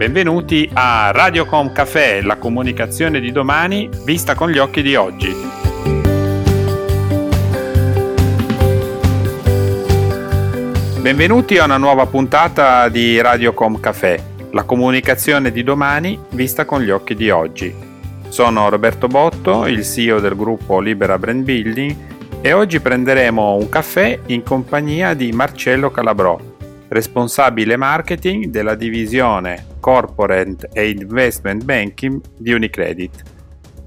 Benvenuti a Radiocom Café, la comunicazione di domani vista con gli occhi di oggi. Benvenuti a una nuova puntata di Radiocom Café, la comunicazione di domani vista con gli occhi di oggi. Sono Roberto Botto, il CEO del gruppo Libera Brand Building e oggi prenderemo un caffè in compagnia di Marcello Calabrò, responsabile marketing della divisione Corporate e Investment Banking di Unicredit.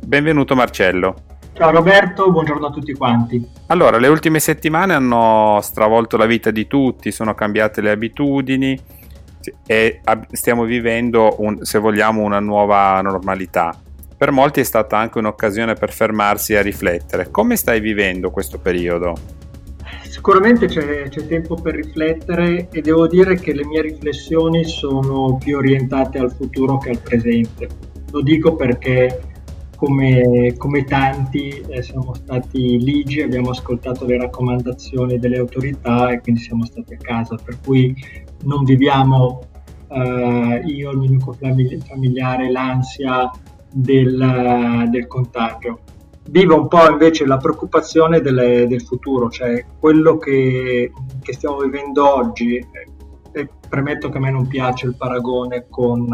Benvenuto Marcello. Ciao Roberto, buongiorno a tutti quanti. Allora, le ultime settimane hanno stravolto la vita di tutti, sono cambiate le abitudini e stiamo vivendo, un, se vogliamo, una nuova normalità. Per molti è stata anche un'occasione per fermarsi e riflettere. Come stai vivendo questo periodo? Sicuramente c'è, c'è, tempo per riflettere e devo dire che le mie riflessioni sono più orientate al futuro che al presente. Lo dico perché come, come tanti eh, siamo stati ligi, abbiamo ascoltato le raccomandazioni delle autorità e quindi siamo stati a casa, per cui non viviamo eh, io, il mio familiare, l'ansia del, del contagio vivo un po' invece la preoccupazione delle, del futuro, cioè quello che, che stiamo vivendo oggi. E premetto che a me non piace il paragone con,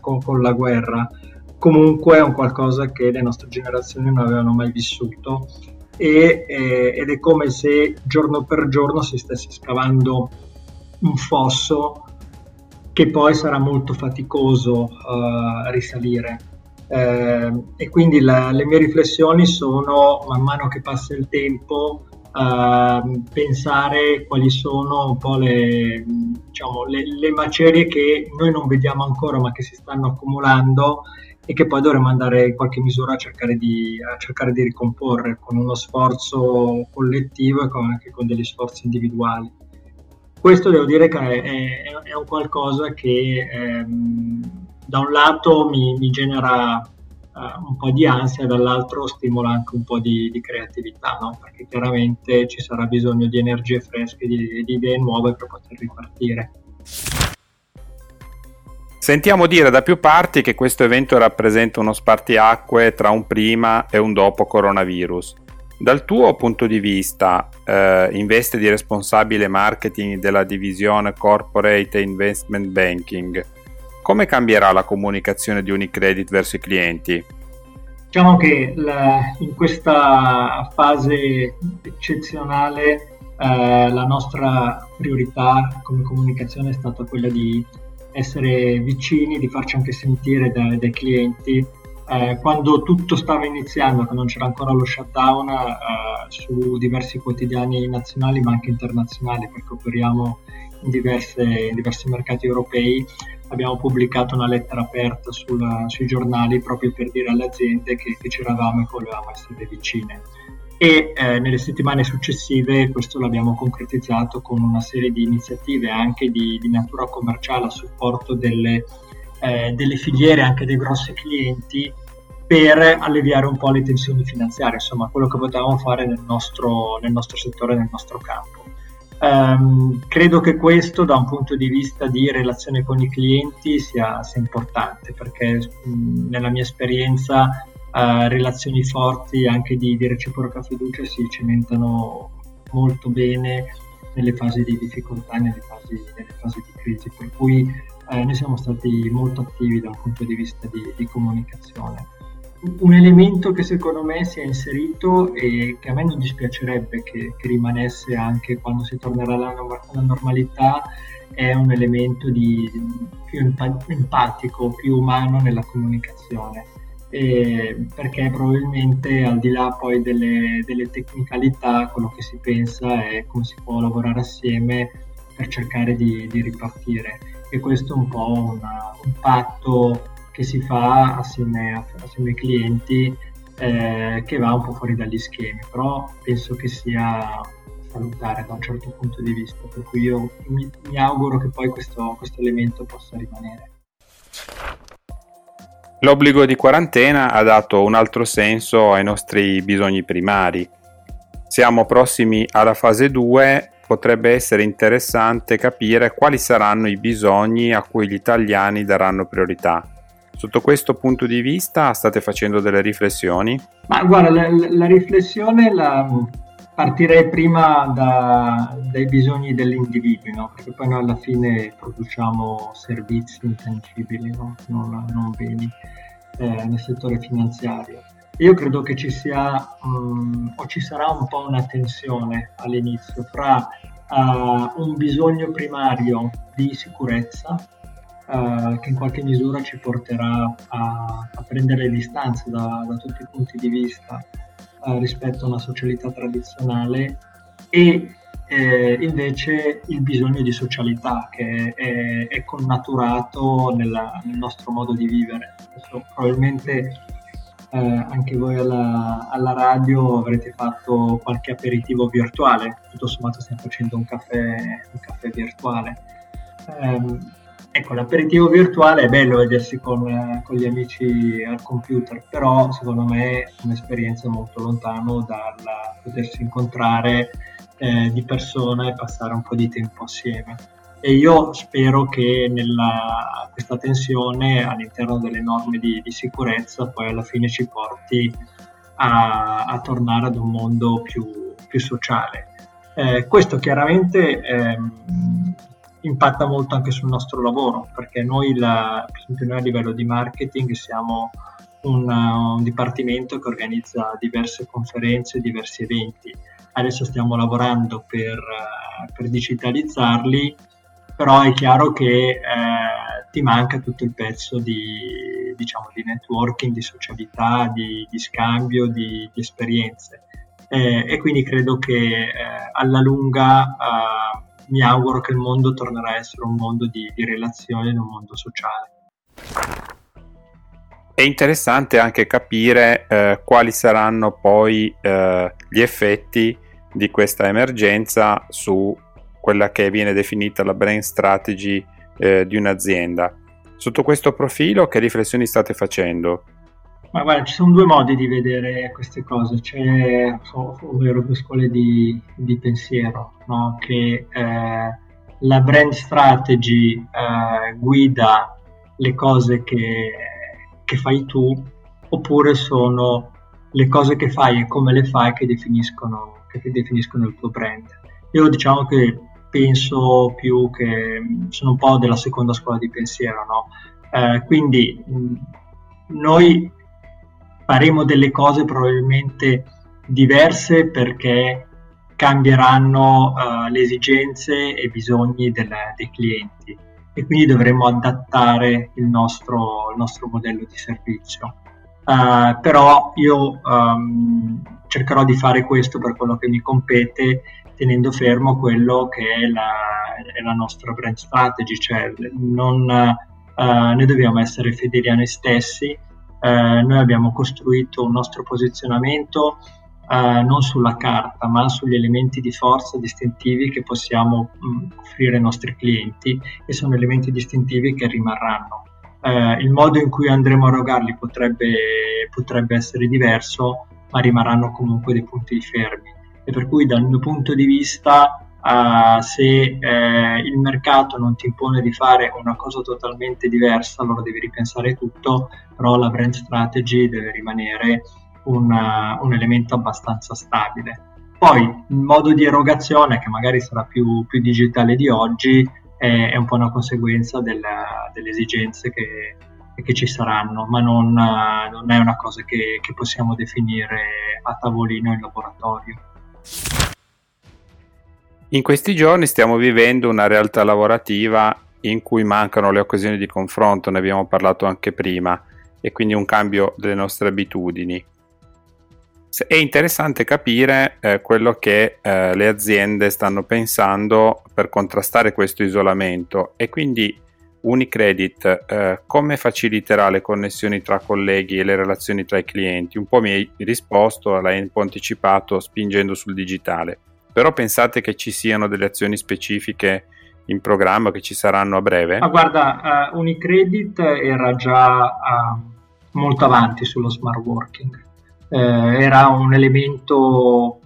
con, con la guerra, comunque è un qualcosa che le nostre generazioni non avevano mai vissuto e, eh, ed è come se giorno per giorno si stesse scavando un fosso che poi sarà molto faticoso uh, risalire. Eh, e quindi la, le mie riflessioni sono, man mano che passa il tempo, eh, pensare quali sono un po' le, diciamo, le, le, macerie che noi non vediamo ancora ma che si stanno accumulando e che poi dovremmo andare in qualche misura a cercare di, a cercare di ricomporre con uno sforzo collettivo e con, anche con degli sforzi individuali. Questo devo dire che è, è, è un qualcosa che ehm, da un lato mi, mi genera uh, un po' di ansia, dall'altro stimola anche un po' di, di creatività, no? perché chiaramente ci sarà bisogno di energie fresche, di, di idee nuove per poter ripartire. Sentiamo dire da più parti che questo evento rappresenta uno spartiacque tra un prima e un dopo coronavirus. Dal tuo punto di vista, eh, in veste di responsabile marketing della divisione Corporate Investment Banking, come cambierà la comunicazione di Unicredit verso i clienti? Diciamo che la, in questa fase eccezionale eh, la nostra priorità come comunicazione è stata quella di essere vicini, di farci anche sentire dai, dai clienti. Eh, quando tutto stava iniziando, che non c'era ancora lo shutdown, eh, su diversi quotidiani nazionali ma anche internazionali, perché operiamo in, diverse, in diversi mercati europei, abbiamo pubblicato una lettera aperta sul, sui giornali proprio per dire alle aziende che, che c'eravamo e che volevamo essere vicine. E eh, nelle settimane successive questo l'abbiamo concretizzato con una serie di iniziative anche di, di natura commerciale a supporto delle, eh, delle filiere, anche dei grossi clienti, per alleviare un po' le tensioni finanziarie, insomma quello che potevamo fare nel nostro, nel nostro settore, nel nostro campo. Um, credo che questo da un punto di vista di relazione con i clienti sia, sia importante perché mh, nella mia esperienza uh, relazioni forti anche di, di, reciproca fiducia si cementano molto bene nelle fasi di difficoltà, nelle fasi, nelle fasi di crisi, per cui uh, noi siamo stati molto attivi da un punto di vista di, di comunicazione un elemento che secondo me si è inserito e che a me non dispiacerebbe che, che rimanesse anche quando si tornerà alla, alla normalità è un elemento di, più empatico, più umano nella comunicazione. E perché probabilmente al di là poi delle, delle, tecnicalità quello che si pensa è come si può lavorare assieme per cercare di, di ripartire e questo è un po' una, un patto che si fa assieme, assieme ai clienti eh, che va un po' fuori dagli schemi, però penso che sia salutare da un certo punto di vista, per cui io mi, mi auguro che poi questo, questo elemento possa rimanere. L'obbligo di quarantena ha dato un altro senso ai nostri bisogni primari. Siamo prossimi alla fase 2 potrebbe essere interessante capire quali saranno i bisogni a cui gli italiani daranno priorità. Sotto questo punto di vista state facendo delle riflessioni? Ma guarda, la, la riflessione la, partirei prima da, dai bisogni dell'individuo, no? perché poi noi alla fine produciamo servizi intangibili, no? non, non, beni, eh, nel settore finanziario. Io credo che ci sia um, o ci sarà un po' una tensione all'inizio fra uh, un bisogno primario di sicurezza uh, che in qualche misura ci porterà a, a prendere le distanze da, da, tutti i punti di vista uh, rispetto a una socialità tradizionale e eh, invece il bisogno di socialità che è, è connaturato nella, nel nostro modo di vivere. Adesso, probabilmente eh, anche voi alla, alla, radio avrete fatto qualche aperitivo virtuale, tutto sommato stiamo facendo un caffè, un caffè virtuale. Eh, ecco, l'aperitivo virtuale è bello vedersi con, con, gli amici al computer, però secondo me è un'esperienza molto lontano dal potersi incontrare eh, di persona e passare un po' di tempo assieme e io spero che nella, questa tensione all'interno delle norme di, di, sicurezza poi alla fine ci porti a, a tornare ad un mondo più, più sociale. Eh, questo chiaramente ehm, impatta molto anche sul nostro lavoro perché noi, la, per esempio noi a livello di marketing siamo un, un dipartimento che organizza diverse conferenze, diversi eventi. Adesso stiamo lavorando per, per digitalizzarli però è chiaro che eh, ti manca tutto il pezzo di, diciamo, di networking, di socialità, di, di scambio, di, di esperienze. Eh, e quindi credo che eh, alla lunga mi auguro che il mondo tornerà a essere un mondo di, di relazioni, un mondo sociale. È interessante anche capire eh, quali saranno poi eh, gli effetti di questa emergenza su quella che viene definita la brand strategy eh, di un'azienda. Sotto questo profilo che riflessioni state facendo? Ma guarda, ci sono due modi di vedere queste cose, c'è ovvero due scuole di, di pensiero, no? che eh, la brand strategy eh, guida le cose che, che, fai tu, oppure sono le cose che fai e come le fai che definiscono, che definiscono il tuo brand. Io diciamo che penso più che sono un po' della seconda scuola di pensiero, no? eh, quindi noi faremo delle cose probabilmente diverse perché cambieranno uh, le esigenze e i bisogni del, dei clienti e quindi dovremo adattare il nostro, il nostro modello di servizio. Uh, però io um, cercherò di fare questo per quello che mi compete tenendo fermo quello che è la, è la nostra brand strategy, cioè non, uh, noi dobbiamo essere fedeli a noi stessi, uh, noi abbiamo costruito un nostro posizionamento uh, non sulla carta, ma sugli elementi di forza distintivi che possiamo mh, mm, offrire ai nostri clienti e sono elementi distintivi che rimarranno. il modo in cui andremo a erogarli potrebbe, potrebbe essere diverso, ma rimarranno comunque dei punti fermi e per cui dal mio punto di vista uh, se uh, il mercato non ti impone di fare una cosa totalmente diversa allora devi ripensare tutto però la brand strategy deve rimanere una, un elemento abbastanza stabile poi il modo di erogazione che magari sarà più, più digitale di oggi è, è, un po' una conseguenza della, delle esigenze che, che ci saranno, ma non, non è una cosa che, che, possiamo definire a tavolino in laboratorio. In questi giorni stiamo vivendo una realtà lavorativa in cui mancano le occasioni di confronto, ne abbiamo parlato anche prima, e quindi un cambio delle nostre abitudini. È interessante capire eh, quello che eh, le aziende stanno pensando per contrastare questo isolamento e quindi Unicredit eh, come faciliterà le connessioni tra colleghi e le relazioni tra i clienti? Un po' mi hai risposto, l'hai un po' anticipato spingendo sul digitale, però pensate che ci siano delle azioni specifiche in programma che ci saranno a breve? Ma guarda, uh, Unicredit era già uh, molto avanti sullo smart working, uh, era un elemento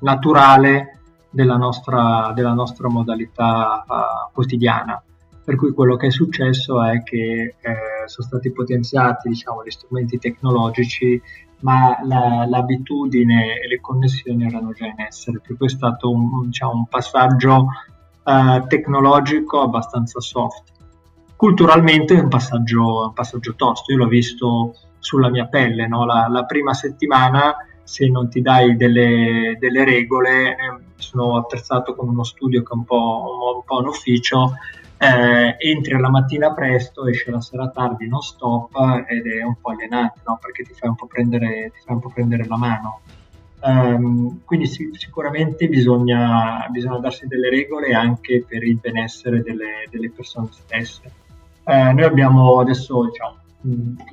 naturale della nostra, della nostra modalità quotidiana. Per cui quello che è successo è che eh, sono stati potenziati diciamo, gli strumenti tecnologici, ma la, l'abitudine e le connessioni erano già in essere. Per cui è stato un, diciamo, un passaggio uh, tecnologico abbastanza soft. Culturalmente è un passaggio, un passaggio tosto, io l'ho visto sulla mia pelle, no? la, la, prima settimana se non ti dai delle, delle regole, eh, sono attrezzato con uno studio che è un po', un po un ufficio, eh, entri la mattina presto, esci la sera tardi non stop ed è un po' alienante no? perché ti fai un po' prendere, un po prendere la mano. Um, quindi sì, sicuramente bisogna, bisogna, darsi delle regole anche per il benessere delle, delle persone stesse. Uh, noi abbiamo adesso, diciamo,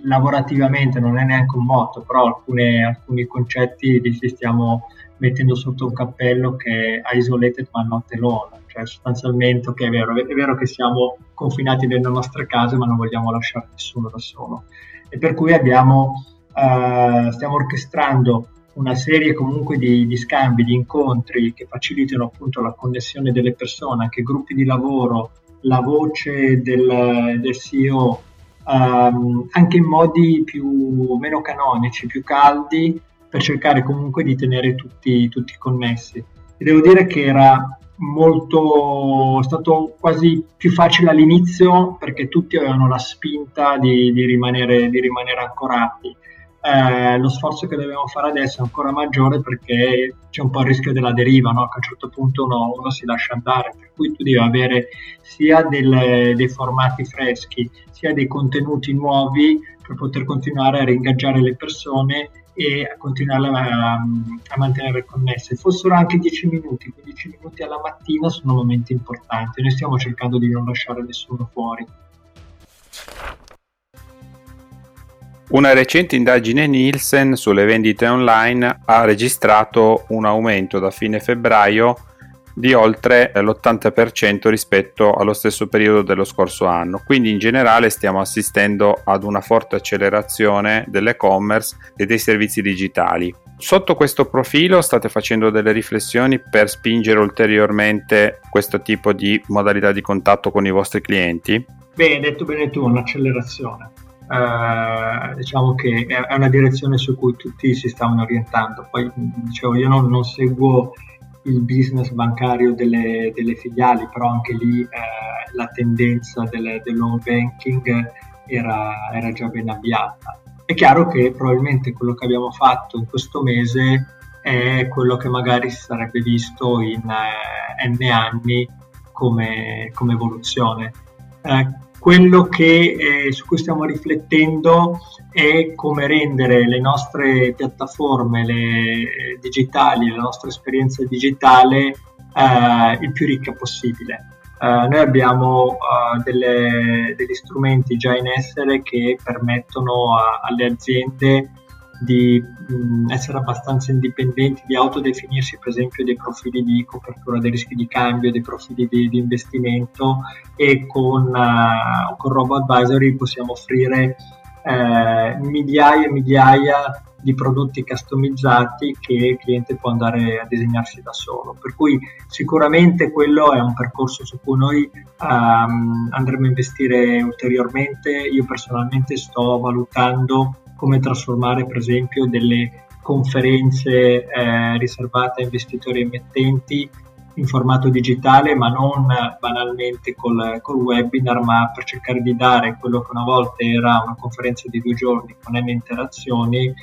lavorativamente, non è neanche un motto, però alcune, alcuni concetti li stiamo mettendo sotto un cappello che è isolated ma not alone, cioè sostanzialmente ok è vero, è vero che siamo confinati nelle nostre case ma non vogliamo lasciare nessuno da solo e per cui abbiamo, uh, stiamo orchestrando una serie comunque di, di, scambi, di incontri che facilitino appunto la connessione delle persone, anche gruppi di lavoro, la voce del, del CEO, um, anche in modi più, meno canonici, più caldi, per cercare comunque di tenere tutti, tutti connessi. E devo dire che era molto, è stato quasi più facile all'inizio perché tutti avevano la spinta di, di, rimanere, di rimanere, ancorati. Eh, lo sforzo che dobbiamo fare adesso è ancora maggiore perché c'è un po' il rischio della deriva, no? che a un certo punto uno, uno, si lascia andare, per cui tu devi avere sia delle, dei formati freschi, sia dei contenuti nuovi per poter continuare a ringaggiare le persone e a continuare a, a, mantenere connesse. Fossero anche 10 minuti, 15 minuti alla mattina sono momenti importanti. Noi stiamo cercando di non lasciare nessuno fuori. Una recente indagine Nielsen sulle vendite online ha registrato un aumento da fine febbraio di oltre l'80% rispetto allo stesso periodo dello scorso anno. Quindi in generale stiamo assistendo ad una forte accelerazione dell'e-commerce e dei servizi digitali. Sotto questo profilo state facendo delle riflessioni per spingere ulteriormente questo tipo di modalità di contatto con i vostri clienti? Hai detto bene tu, un'accelerazione. Uh, diciamo che è una direzione su cui tutti si stavano orientando. Poi dicevo, io non, non seguo il business bancario delle, delle filiali, però anche lì eh, la tendenza del, dell'home banking era, era, già ben avviata. È chiaro che probabilmente quello che abbiamo fatto in questo mese è quello che magari si sarebbe visto in eh, n anni come, come evoluzione. Eh, quello che, eh, su cui stiamo riflettendo è come rendere le nostre piattaforme le, eh, digitali, la nostra esperienza digitale eh, il più ricca possibile. Uh, noi abbiamo uh, delle, degli strumenti già in essere che permettono a, alle aziende di mh, essere abbastanza indipendenti, di autodefinirsi per esempio dei profili di copertura dei rischi di cambio, dei profili di, di investimento e con, uh, con Robo Advisory possiamo offrire uh, migliaia e migliaia di prodotti customizzati che il cliente può andare a disegnarsi da solo. Per cui sicuramente quello è un percorso su cui noi um, andremo a investire ulteriormente. Io personalmente sto valutando come trasformare per esempio delle conferenze eh, riservate a investitori emittenti in formato digitale, ma non banalmente col, col, webinar, ma per cercare di dare quello che una volta era una conferenza di due giorni con N interazioni, eh,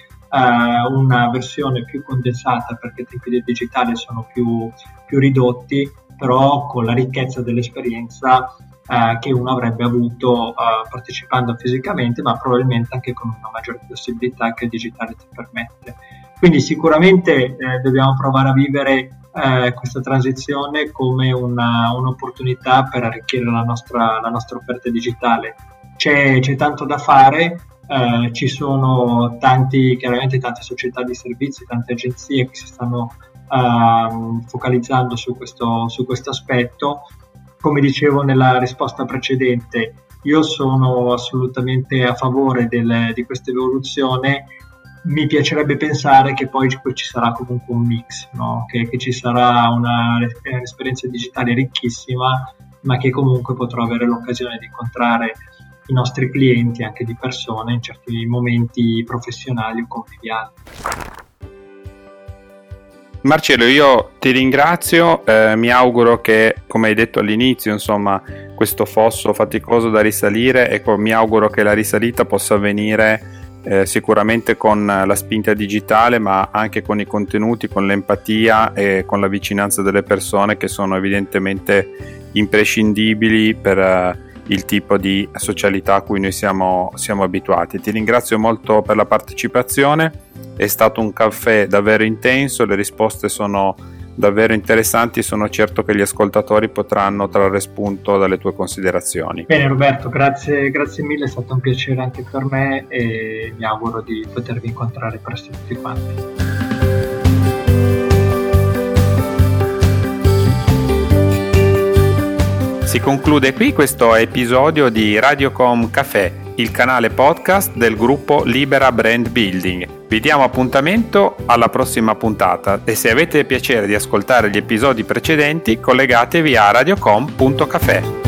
una versione più condensata perché i tempi del digitale sono più, più ridotti, però con la ricchezza dell'esperienza eh, che uno avrebbe avuto eh, partecipando fisicamente, ma probabilmente anche con una maggiore possibilità che il digitale ti permette. Quindi sicuramente eh, dobbiamo provare a vivere eh, questa transizione come una, un'opportunità per arricchire la nostra, la nostra offerta digitale. C'è, c'è, tanto da fare, eh, ci sono tanti, chiaramente tante società di servizi, tante agenzie che si stanno uh, focalizzando su questo, su questo aspetto come dicevo nella risposta precedente, io sono assolutamente a favore del, di questa evoluzione mi piacerebbe pensare che poi ci sarà comunque un mix, no? che, che, ci sarà una, un'esperienza digitale ricchissima, ma che comunque potrò avere l'occasione di incontrare i nostri clienti anche di persona in certi momenti professionali o conviviali. Marcello, io ti ringrazio, eh, mi auguro che, come hai detto all'inizio, insomma, questo fosso faticoso da risalire, ecco, mi auguro che la risalita possa avvenire eh, sicuramente con la spinta digitale, ma anche con i contenuti, con l'empatia e con la vicinanza delle persone che sono evidentemente imprescindibili per uh, il tipo di socialità a cui noi siamo, siamo abituati. Ti ringrazio molto per la partecipazione, è stato un caffè davvero intenso, le risposte sono davvero interessanti sono certo che gli ascoltatori potranno trarre spunto dalle tue considerazioni. Bene Roberto, grazie, grazie mille, è stato un piacere anche per me e mi auguro di potervi incontrare presto tutti quanti. Si conclude qui questo episodio di Radiocom Café il canale podcast del gruppo Libera Brand Building. Vi diamo appuntamento alla prossima puntata e se avete piacere di ascoltare gli episodi precedenti collegatevi a radiocom.cafe.